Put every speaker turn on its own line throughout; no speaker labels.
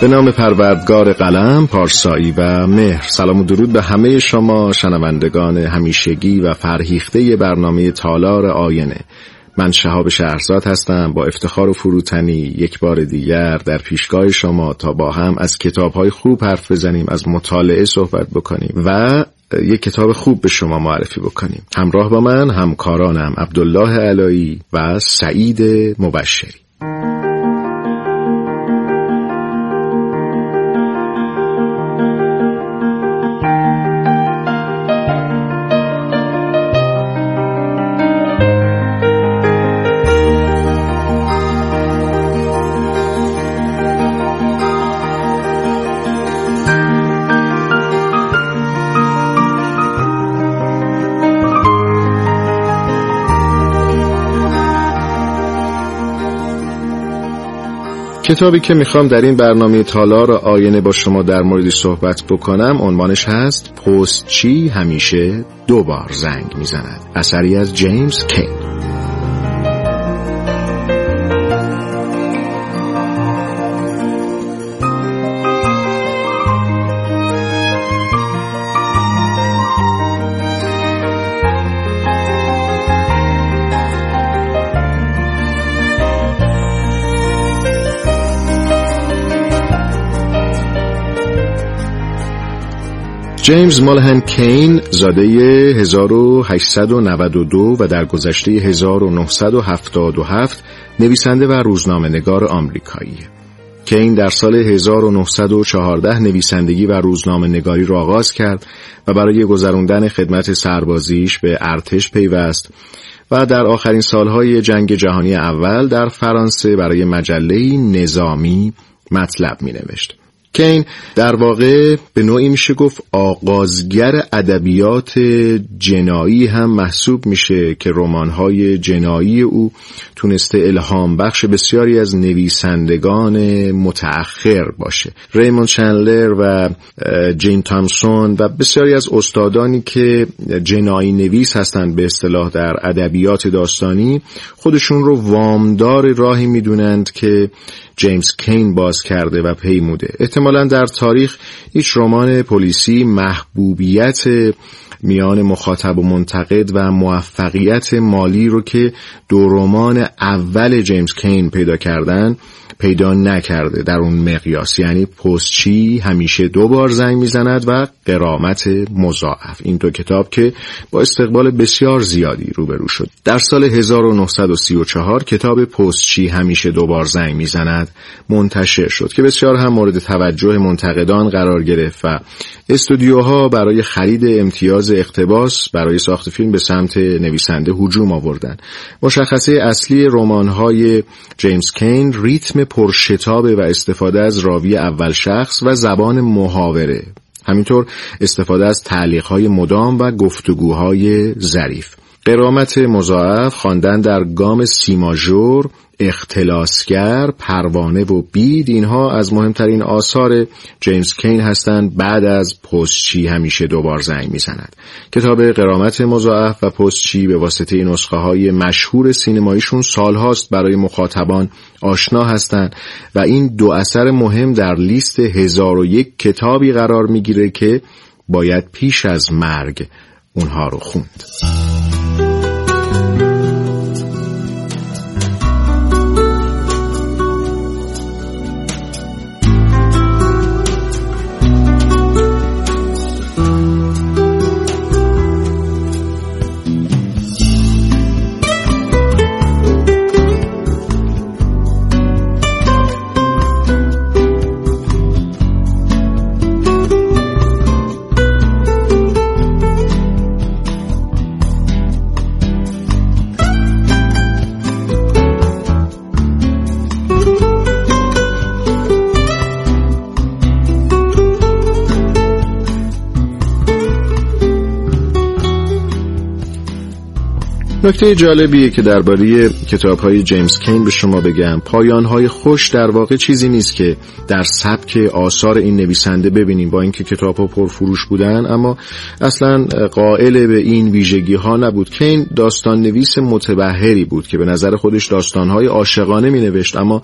به نام پروردگار قلم، پارسایی و مهر. سلام و درود به همه شما شنوندگان همیشگی و فرهیخته برنامه تالار آینه. من شهاب شهرزاد هستم با افتخار و فروتنی یک بار دیگر در پیشگاه شما تا با هم از کتاب های خوب حرف بزنیم از مطالعه صحبت بکنیم و یک کتاب خوب به شما معرفی بکنیم. همراه با من همکارانم عبدالله علایی و سعید مبشری. کتابی که می‌خوام در این برنامه تالار آینه با شما در موردی صحبت بکنم عنوانش هست پستچی همیشه دو بار زنگ می‌زند. اثری از جیمز کین. جیمز مالهن کین زاده 1892 و در گذشته 1977 نویسنده و روزنامه نگار آمریکایی. کین در سال 1914 نویسندگی و روزنامه نگاری را آغاز کرد و برای گذراندن خدمت سربازیش به ارتش پیوست و در آخرین سالهای جنگ جهانی اول در فرانسه برای مجله نظامی مطلب می نوشت. کین در واقع به نوعی میشه گفت آغازگر ادبیات جنایی هم محسوب میشه که رمان‌های جنایی او تونسته الهام بخش بسیاری از نویسندگان متأخر باشه. ریمون چندلر و جین تامسون و بسیاری از استادانی که جنایی نویس هستند به اصطلاح در ادبیات داستانی خودشون رو وامدار راهی می‌دونند که جیمز کین باز کرده و پیموده. احتمالا در تاریخ هیچ رمان پلیسی محبوبیت میان مخاطب و منتقد و موفقیت مالی رو که دو رمان اول جیمز کین پیدا کردن پیدا نکرده در اون مقیاس. یعنی پستچی همیشه دو بار زنگ می‌زند و قرامت مضاعف. این دو کتاب که با استقبال بسیار زیادی روبرو شد. در سال 1934 کتاب پستچی همیشه دو بار زنگ می‌زند منتشر شد که بسیار هم مورد توجه منتقدان قرار گرفت و استودیوها برای خرید امتیاز اقتباس برای ساخت فیلم به سمت نویسنده هجوم آوردند. مشخصه اصلی رمان‌های جیمز کین ریتم پرشتابه و استفاده از راوی اول شخص و زبان محاوره. همینطور استفاده از تعلیقهای مدام و گفتگوهای ظریف. قرامت مضاعف خواندن در گام سیماژور اختلاسگر، پروانه و بید اینها از مهمترین آثار جیمز کین هستند بعد از پستچی همیشه دوبار زنگ می‌زند. کتاب قرامت مضاعف و پستچی به واسطه نسخه های مشهور سینماییشون سالهاست برای مخاطبان آشنا هستند و این دو اثر مهم در لیست هزار و یک کتابی قرار می‌گیره که باید پیش از مرگ اونها رو خوند. نکته جالبیه که درباره کتاب های جیمز کین به شما بگم. پایان های خوش در واقع چیزی نیست که در سبک آثار این نویسنده ببینیم با اینکه کتاب ها پرفروش بودن اما اصلا قائل به این ویژگی ها نبود. کین داستان نویس متبهری بود که به نظر خودش داستان های عاشقانه می نوشت اما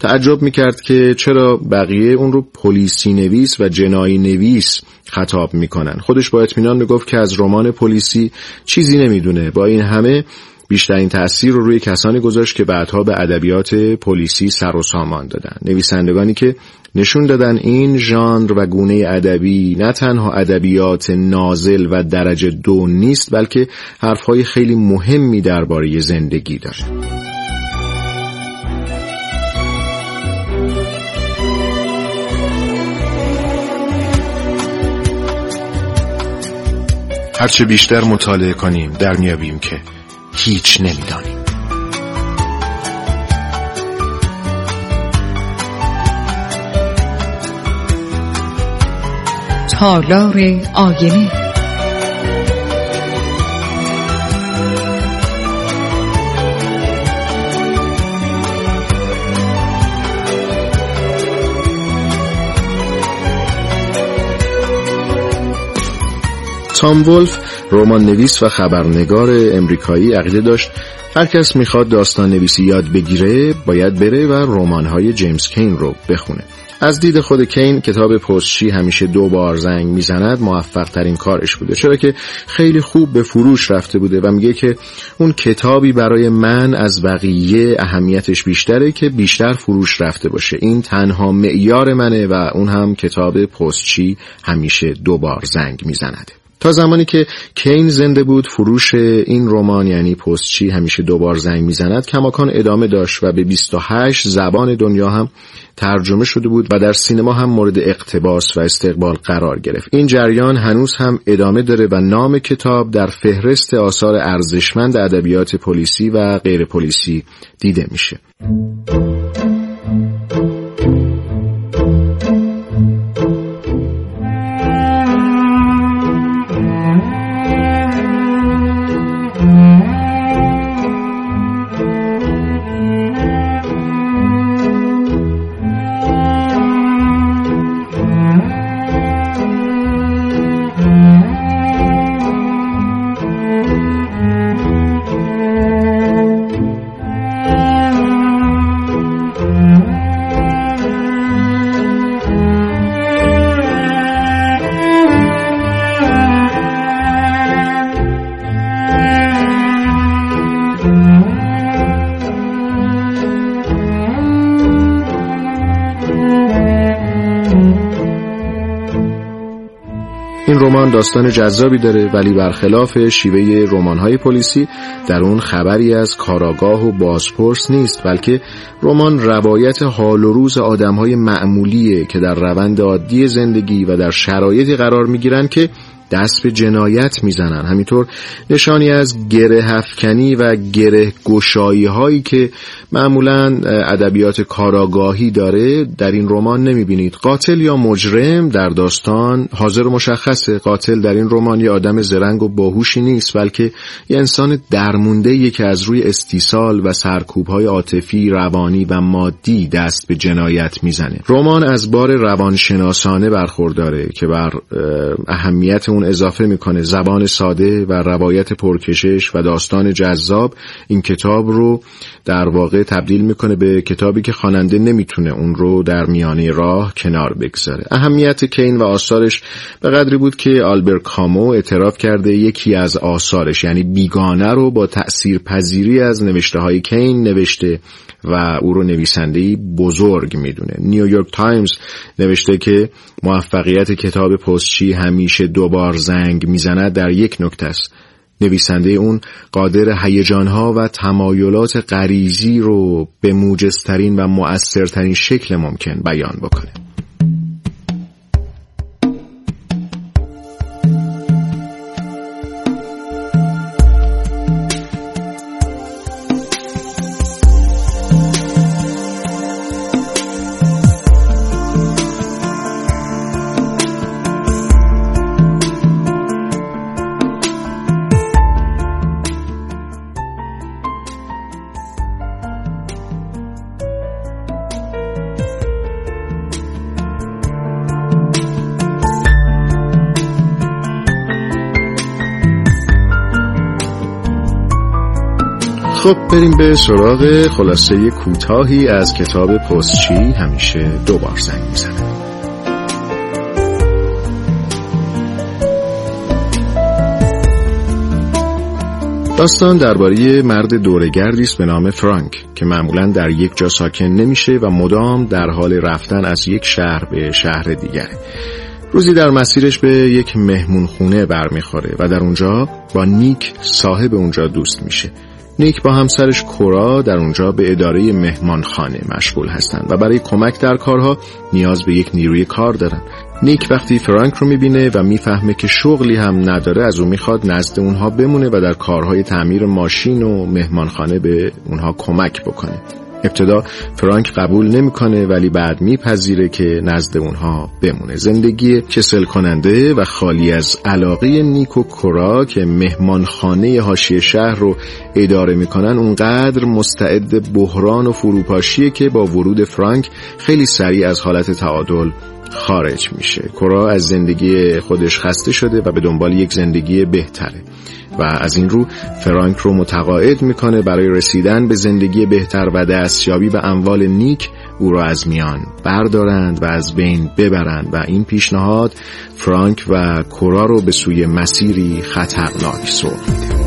تعجب می کرد که چرا بقیه اون رو پلیسی نویس و جنایی نویس خطاب می‌کنن. خودش با اطمینان می‌گفت که از رمان پلیسی چیزی نمی‌دونه. با این همه بیشترین تاثیر رو روی کسانی گذاشت که بعدها به ادبیات پلیسی سر و سامان دادن. نویسندگانی که نشون دادن این ژانر و گونه ادبی نه تنها ادبیات نازل و درجه دو نیست بلکه حرفهای خیلی مهمی درباره زندگی داره. هرچه بیشتر مطالعه کنیم در میابیم که هیچ نمی‌دانیم
تالار آینه.
تام ولف رمان نویس و خبرنگار امریکایی عقیده داشت هر کس می‌خواد داستان نویسی یاد بگیره باید بره و رمان‌های جیمز کین رو بخونه. از دید خود کین کتاب پستچی همیشه دو بار زنگ می‌زند موفق ترین کارش بوده. چرا که خیلی خوب به فروش رفته بوده و میگه که اون کتابی برای من از بقیه اهمیتش بیشتره که بیشتر فروش رفته باشه. این تنها معیار منه و اون هم کتاب پستچی همیشه دو بار زنگ میزنده تا زمانی که کین زنده بود فروش این رمان یعنی پستچی همیشه دوبار زنگ می‌زند. کماکان ادامه داشت و به 28 زبان دنیا هم ترجمه شده بود و در سینما هم مورد اقتباس و استقبال قرار گرفت. این جریان هنوز هم ادامه داره و نام کتاب در فهرست آثار ارزشمند ادبیات پلیسی و غیر پلیسی دیده میشه. رمان داستان جذابی داره ولی برخلاف شیوه رمان‌های پلیسی در اون خبری از کاراگاه و بازپرس نیست بلکه رمان روایت حال و روز آدم‌های معمولیه که در روند عادی زندگی و در شرایطی قرار می‌گیرن که دست به جنایت می‌زنن. همینطور نشانی از گره هفکنی و گره گشایی هایی که معمولا ادبیات کاراگاهی داره در این رمان نمی‌بینید. قاتل یا مجرم در داستان حاضر مشخصه. قاتل در این رمان یه آدم زرنگ و باهوشی نیست بلکه یه انسان درمونده که از روی استیصال و سرکوب های عاطفی روانی و مادی دست به جنایت می‌زنه. رمان از بار روانشناسانه برخورداره که بر اهمیت اون اضافه می‌کنه زبان ساده و روایت پرکشش و داستان جذاب. این کتاب رو در واقع تبدیل می‌کنه به کتابی که خواننده نمی‌تونه اون رو در میانه راه کنار بگذاره. اهمیت کین و آثارش به قدری بود که آلبر کامو اعتراف کرده یکی از آثارش یعنی بیگانه رو با تأثیر پذیری از نوشته های کین نوشته و او رو نویسنده بزرگ می‌دونه. نیویورک تایمز نوشته که موفقیت کتاب پستچی همیشه دوبار زنگ می‌زند در یک نکته است. نویسنده اون قادر هیجانها و تمایلات غریزی رو به موجزترین و مؤثرترین شکل ممکن بیان بکنه. خب بریم به سراغ خلاصه کوتاهی از کتاب پستچی. همیشه دوبار زنگ می‌زنه داستان درباره مرد دورگردی است به نام فرانک که معمولا در یک جا ساکن نمیشه و مدام در حال رفتن از یک شهر به شهر دیگره. روزی در مسیرش به یک مهمون خونه برمیخوره و در اونجا با نیک صاحب اونجا دوست میشه. نیک با همسرش کورا در اونجا به اداره مهمانخانه مشغول هستند و برای کمک در کارها نیاز به یک نیروی کار دارن نیک وقتی فرانک رو می‌بینه و می‌فهمه که شغلی هم نداره از اون می‌خواد نزد اونها بمونه و در کارهای تعمیر ماشین و مهمانخانه به اونها کمک بکنه. ابتدا فرانک قبول نمی‌کنه ولی بعد میپذیره که نزد اونها بمونه. زندگی کسل کننده و خالی از علاقه نیک و کرا که مهمانخانه حاشیه شهر رو اداره می‌کنن اونقدر مستعد بحران و فروپاشیه که با ورود فرانک خیلی سریع از حالت تعادل خارج میشه. کرا از زندگی خودش خسته شده و به دنبال یک زندگی بهتره. و از این رو فرانک رو متقاعد می‌کنه برای رسیدن به زندگی بهتر و دستیابی به اموال نیک او را از میان بردارند و از بین ببرند. و این پیشنهاد فرانک و کورا رو به سوی مسیری خطرناک سوق میده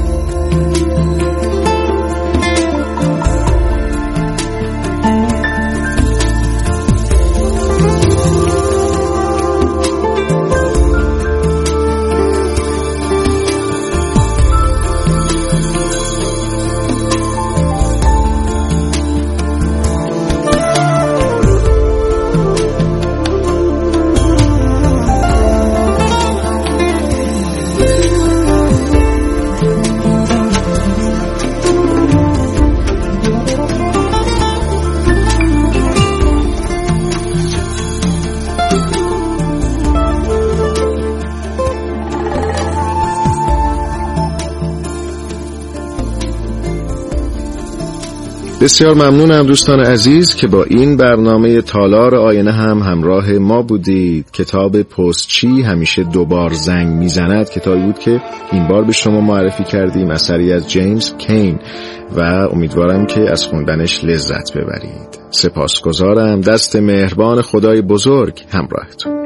بسیار ممنونم دوستان عزیز که با این برنامه تالار آینه هم همراه ما بودید. کتاب پستچی همیشه دوبار زنگ می‌زند. کتابی بود که این بار به شما معرفی کردیم. اثری از جیمز کین. و امیدوارم که از خوندنش لذت ببرید. سپاسگزارم. دست مهربان خدای بزرگ همراهتون.